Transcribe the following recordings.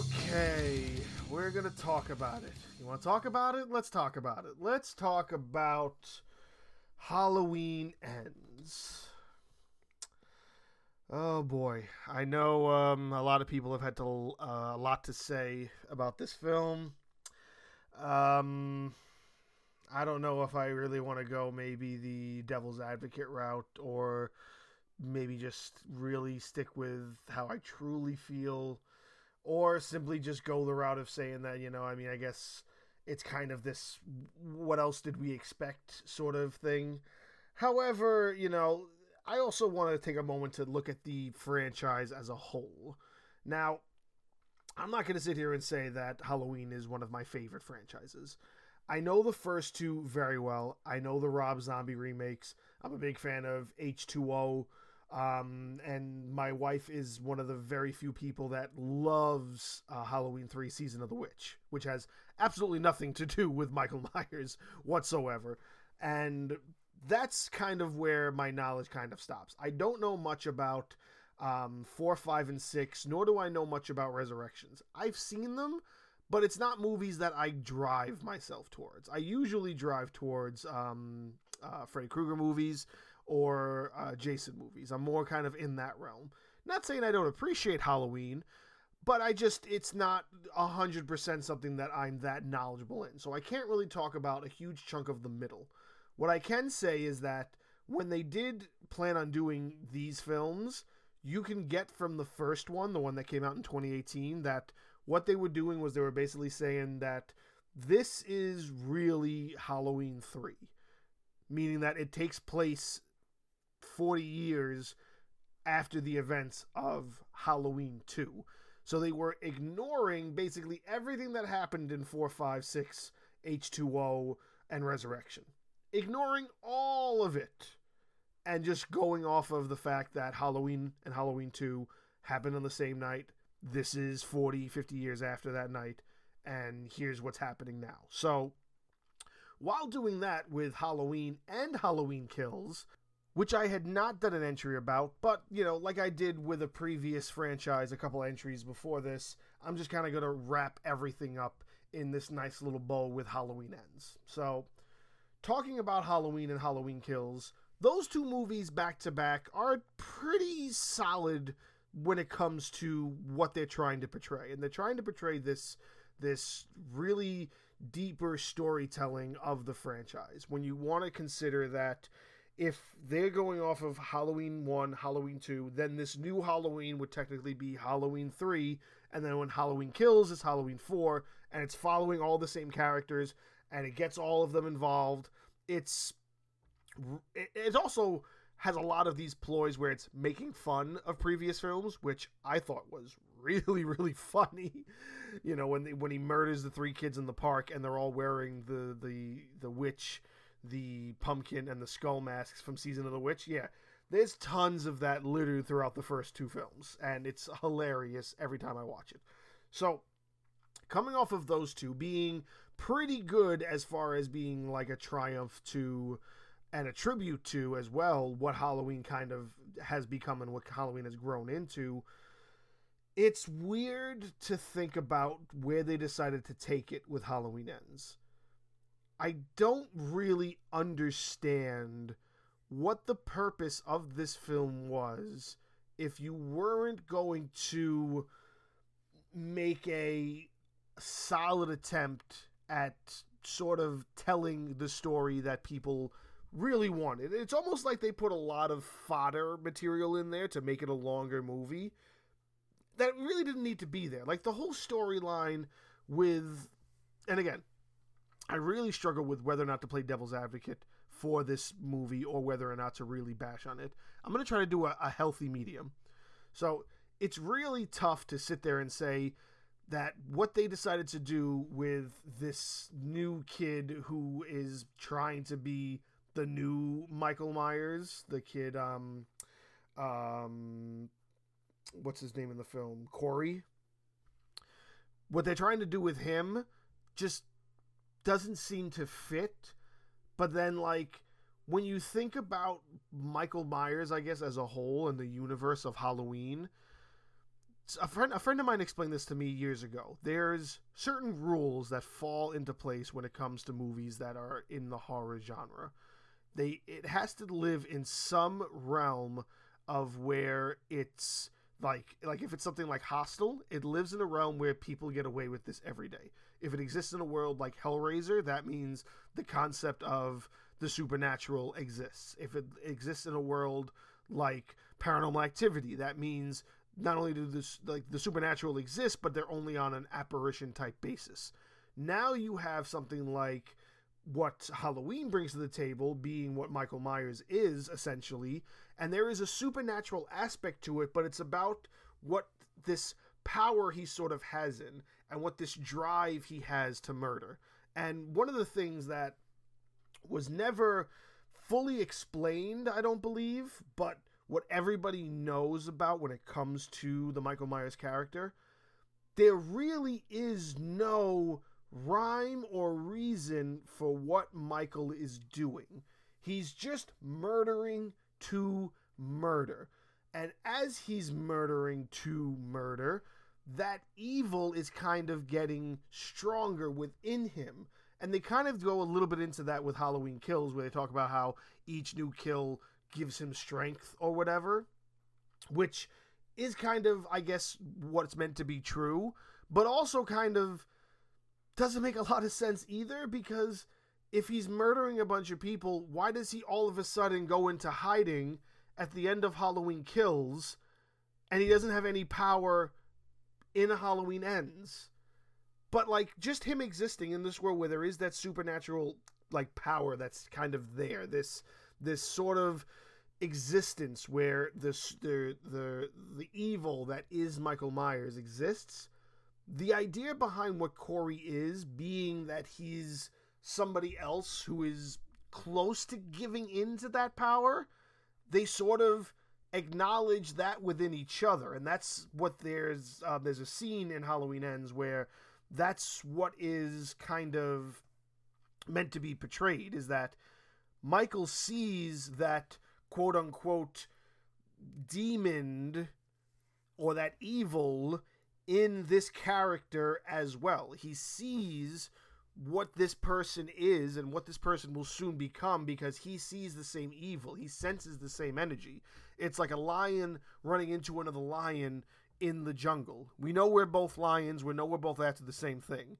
Okay, we're gonna talk about it. You want to talk about it? Let's talk about it. Let's talk about Halloween Ends. Oh boy, I know um, a lot of people have had to, uh, a lot to say about this film. Um, I don't know if I really want to go maybe the devil's advocate route or maybe just really stick with how I truly feel or simply just go the route of saying that, you know, I mean, I guess it's kind of this what else did we expect sort of thing. However, you know, I also want to take a moment to look at the franchise as a whole. Now, I'm not going to sit here and say that Halloween is one of my favorite franchises. I know the first two very well. I know the Rob Zombie remakes. I'm a big fan of H2O. Um, and my wife is one of the very few people that loves uh, Halloween 3 Season of the Witch, which has absolutely nothing to do with Michael Myers whatsoever. And that's kind of where my knowledge kind of stops. I don't know much about um, 4, 5, and 6, nor do I know much about Resurrections. I've seen them, but it's not movies that I drive myself towards. I usually drive towards um, uh, Freddy Krueger movies or uh, Jason movies. I'm more kind of in that realm. Not saying I don't appreciate Halloween, but I just, it's not 100% something that I'm that knowledgeable in. So I can't really talk about a huge chunk of the middle. What I can say is that when they did plan on doing these films, you can get from the first one, the one that came out in 2018, that what they were doing was they were basically saying that this is really Halloween 3, meaning that it takes place 40 years after the events of Halloween 2. So they were ignoring basically everything that happened in 456, H2O, and Resurrection. Ignoring all of it and just going off of the fact that Halloween and Halloween 2 happened on the same night. This is 40, 50 years after that night, and here's what's happening now. So, while doing that with Halloween and Halloween Kills, which I had not done an entry about, but you know, like I did with a previous franchise, a couple entries before this, I'm just kind of going to wrap everything up in this nice little bow with Halloween Ends. So, talking about Halloween and Halloween Kills, those two movies back to back are pretty solid when it comes to what they're trying to portray. And they're trying to portray this this really deeper storytelling of the franchise. When you want to consider that if they're going off of Halloween 1, Halloween 2, then this new Halloween would technically be Halloween 3, and then when Halloween Kills is Halloween 4, and it's following all the same characters, and it gets all of them involved. It's. It also has a lot of these ploys where it's making fun of previous films, which I thought was really, really funny. You know, when they, when he murders the three kids in the park and they're all wearing the the the witch the pumpkin and the skull masks from Season of the Witch. Yeah, there's tons of that littered throughout the first two films, and it's hilarious every time I watch it. So, coming off of those two being pretty good as far as being like a triumph to and a tribute to as well what Halloween kind of has become and what Halloween has grown into. It's weird to think about where they decided to take it with Halloween Ends I don't really understand what the purpose of this film was if you weren't going to make a solid attempt at sort of telling the story that people really wanted. It's almost like they put a lot of fodder material in there to make it a longer movie that really didn't need to be there. Like the whole storyline with and again, I really struggle with whether or not to play devil's advocate for this movie or whether or not to really bash on it. I'm going to try to do a, a healthy medium. So it's really tough to sit there and say that what they decided to do with this new kid who is trying to be the new Michael Myers, the kid, um, um, what's his name in the film? Corey. What they're trying to do with him just doesn't seem to fit. But then, like, when you think about Michael Myers, I guess, as a whole in the universe of Halloween, a friend a friend of mine explained this to me years ago. There's certain rules that fall into place when it comes to movies that are in the horror genre. They it has to live in some realm of where it's like like if it's something like Hostel, it lives in a realm where people get away with this every day. If it exists in a world like Hellraiser, that means the concept of the supernatural exists. If it exists in a world like Paranormal Activity, that means not only do this like the supernatural exist, but they're only on an apparition type basis. Now you have something like what Halloween brings to the table, being what Michael Myers is essentially, and there is a supernatural aspect to it, but it's about what this power he sort of has in and what this drive he has to murder. And one of the things that was never fully explained, I don't believe, but what everybody knows about when it comes to the Michael Myers character, there really is no rhyme or reason for what Michael is doing. He's just murdering to murder. And as he's murdering to murder, that evil is kind of getting stronger within him. And they kind of go a little bit into that with Halloween Kills, where they talk about how each new kill gives him strength or whatever, which is kind of, I guess, what's meant to be true, but also kind of doesn't make a lot of sense either because if he's murdering a bunch of people, why does he all of a sudden go into hiding at the end of Halloween Kills and he doesn't have any power in Halloween Ends? But like just him existing in this world where there is that supernatural like power that's kind of there, this this sort of existence where this the the the evil that is Michael Myers exists. The idea behind what Corey is being that he's somebody else who is close to giving into that power, they sort of acknowledge that within each other, and that's what there's uh, there's a scene in Halloween Ends where that's what is kind of meant to be portrayed is that Michael sees that quote unquote demon or that evil in this character as well. He sees what this person is and what this person will soon become because he sees the same evil. He senses the same energy. It's like a lion running into another lion in the jungle. We know we're both lions, we know we're both after the same thing.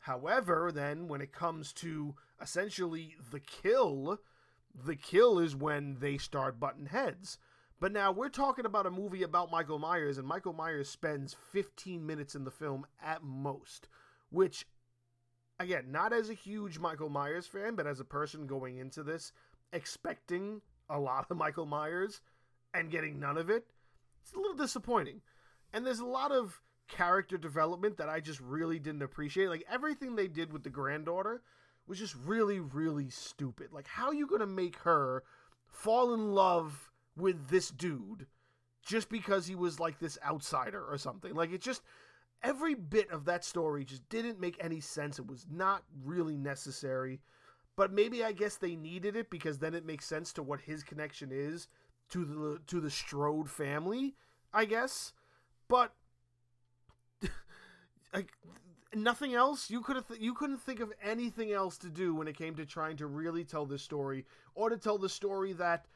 However, then when it comes to essentially the kill, the kill is when they start butting heads. But now we're talking about a movie about Michael Myers, and Michael Myers spends 15 minutes in the film at most, which, again, not as a huge Michael Myers fan, but as a person going into this expecting a lot of Michael Myers and getting none of it, it's a little disappointing. And there's a lot of character development that I just really didn't appreciate. Like everything they did with the granddaughter was just really, really stupid. Like, how are you to make her fall in love with this dude just because he was like this outsider or something? Like, it just, every bit of that story just didn't make any sense. It was not really necessary. But maybe I guess they needed it because then it makes sense to what his connection is to the to the Strode family, I guess. But like nothing else you could have th- you couldn't think of anything else to do when it came to trying to really tell this story or to tell the story that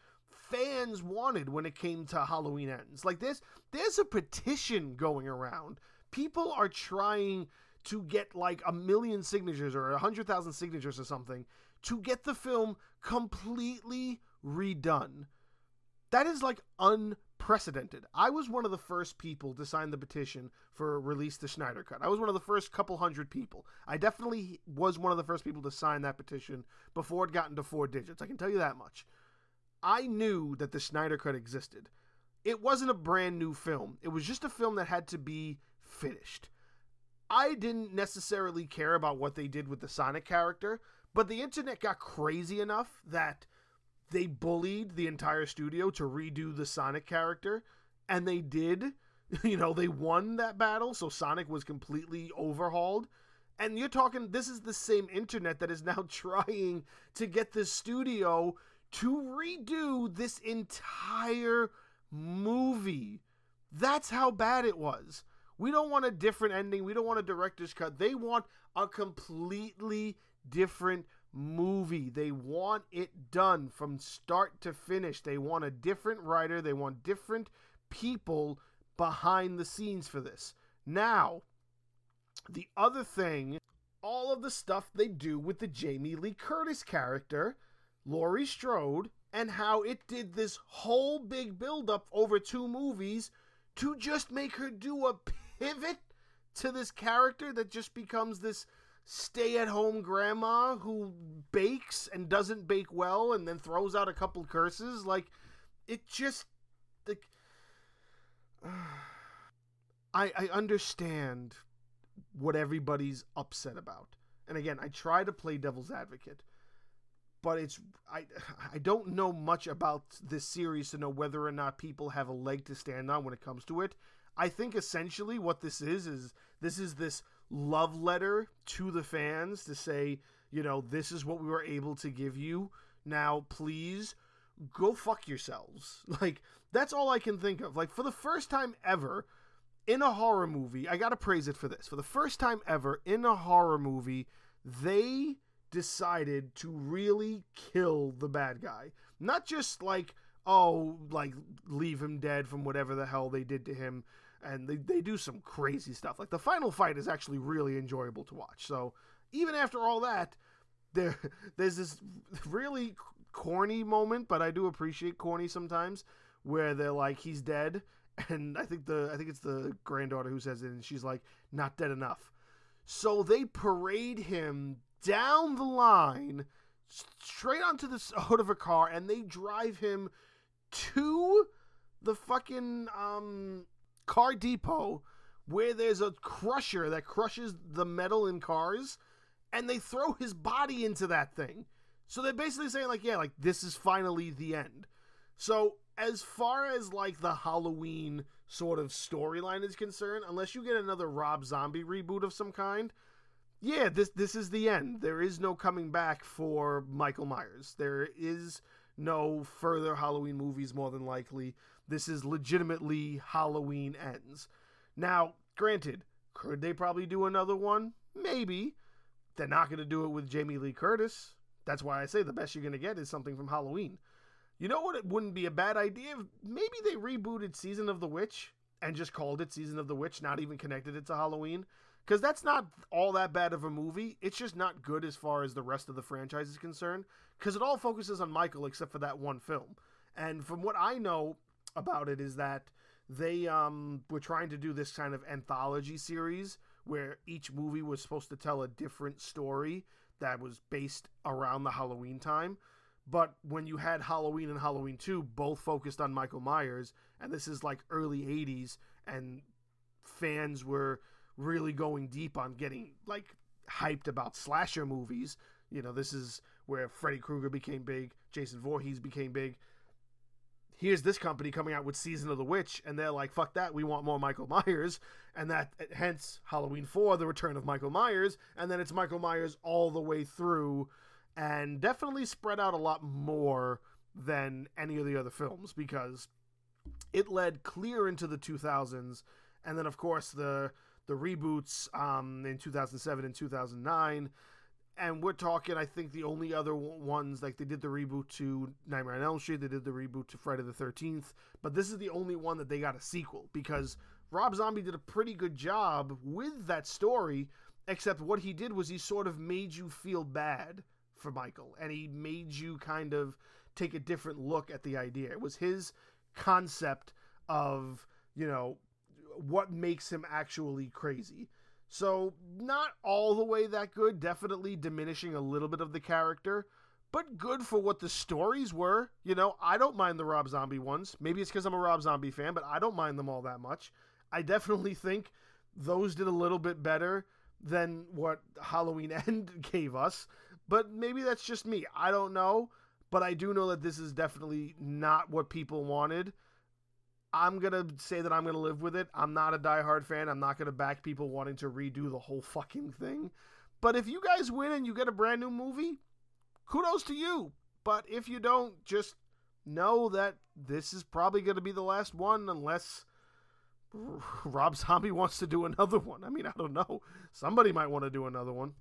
fans wanted when it came to Halloween ends like this there's a petition going around people are trying to get like a million signatures or a hundred thousand signatures or something to get the film completely redone that is like unprecedented. I was one of the first people to sign the petition for release the Snyder Cut. I was one of the first couple hundred people. I definitely was one of the first people to sign that petition before it got into four digits. I can tell you that much. I knew that the Snyder Cut existed. It wasn't a brand new film, it was just a film that had to be finished. I didn't necessarily care about what they did with the Sonic character, but the internet got crazy enough that they bullied the entire studio to redo the Sonic character, and they did. You know, they won that battle, so Sonic was completely overhauled. And you're talking, this is the same internet that is now trying to get the studio to redo this entire movie. That's how bad it was. We don't want a different ending. We don't want a director's cut. They want a completely different movie. They want it done from start to finish. They want a different writer. They want different people behind the scenes for this. Now, the other thing, all of the stuff they do with the Jamie Lee Curtis character, Laurie Strode, and how it did this whole big buildup over two movies to just make her do a pivot to this character that just becomes this stay at home grandma who bakes and doesn't bake well and then throws out a couple curses like it just like I I understand what everybody's upset about. And again, I try to play devil's advocate, but it's I I don't know much about this series to know whether or not people have a leg to stand on when it comes to it. I think essentially what this is is this is this love letter to the fans to say, you know, this is what we were able to give you. Now, please go fuck yourselves. Like that's all I can think of. Like for the first time ever in a horror movie, I got to praise it for this. For the first time ever in a horror movie, they decided to really kill the bad guy. Not just like, oh, like leave him dead from whatever the hell they did to him. And they, they do some crazy stuff. Like the final fight is actually really enjoyable to watch. So even after all that, there there's this really corny moment, but I do appreciate corny sometimes, where they're like, he's dead. And I think the I think it's the granddaughter who says it, and she's like, not dead enough. So they parade him down the line, straight onto the hood of a car, and they drive him to the fucking um, car depot where there's a crusher that crushes the metal in cars, and they throw his body into that thing. So they're basically saying, like, yeah, like, this is finally the end. So, as far as, like, the Halloween sort of storyline is concerned, unless you get another Rob Zombie reboot of some kind, yeah, this this is the end. There is no coming back for Michael Myers. There is no further Halloween movies more than likely. This is legitimately Halloween ends. Now, granted, could they probably do another one? Maybe. They're not going to do it with Jamie Lee Curtis. That's why I say the best you're going to get is something from Halloween. You know what? It wouldn't be a bad idea. if Maybe they rebooted Season of the Witch and just called it Season of the Witch, not even connected it to Halloween because that's not all that bad of a movie. It's just not good as far as the rest of the franchise is concerned because it all focuses on Michael except for that one film. And from what I know about it is that they um, were trying to do this kind of anthology series where each movie was supposed to tell a different story that was based around the Halloween time. But when you had Halloween and Halloween 2 both focused on Michael Myers, and this is like early 80s, and fans were really going deep on getting like hyped about slasher movies. You know, this is where Freddy Krueger became big, Jason Voorhees became big. Here's this company coming out with Season of the Witch, and they're like, "Fuck that! We want more Michael Myers," and that hence Halloween Four, the return of Michael Myers, and then it's Michael Myers all the way through, and definitely spread out a lot more than any of the other films because it led clear into the 2000s, and then of course the the reboots um, in 2007 and 2009. And we're talking, I think the only other ones, like they did the reboot to Nightmare on Elm Street, they did the reboot to Friday the 13th, but this is the only one that they got a sequel because Rob Zombie did a pretty good job with that story, except what he did was he sort of made you feel bad for Michael, and he made you kind of take a different look at the idea. It was his concept of, you know, what makes him actually crazy. So, not all the way that good, definitely diminishing a little bit of the character, but good for what the stories were. You know, I don't mind the Rob Zombie ones. Maybe it's because I'm a Rob Zombie fan, but I don't mind them all that much. I definitely think those did a little bit better than what Halloween End gave us, but maybe that's just me. I don't know, but I do know that this is definitely not what people wanted. I'm gonna say that I'm gonna live with it. I'm not a diehard fan. I'm not gonna back people wanting to redo the whole fucking thing. But if you guys win and you get a brand new movie, kudos to you. But if you don't, just know that this is probably gonna be the last one, unless Rob Zombie wants to do another one. I mean, I don't know. Somebody might want to do another one.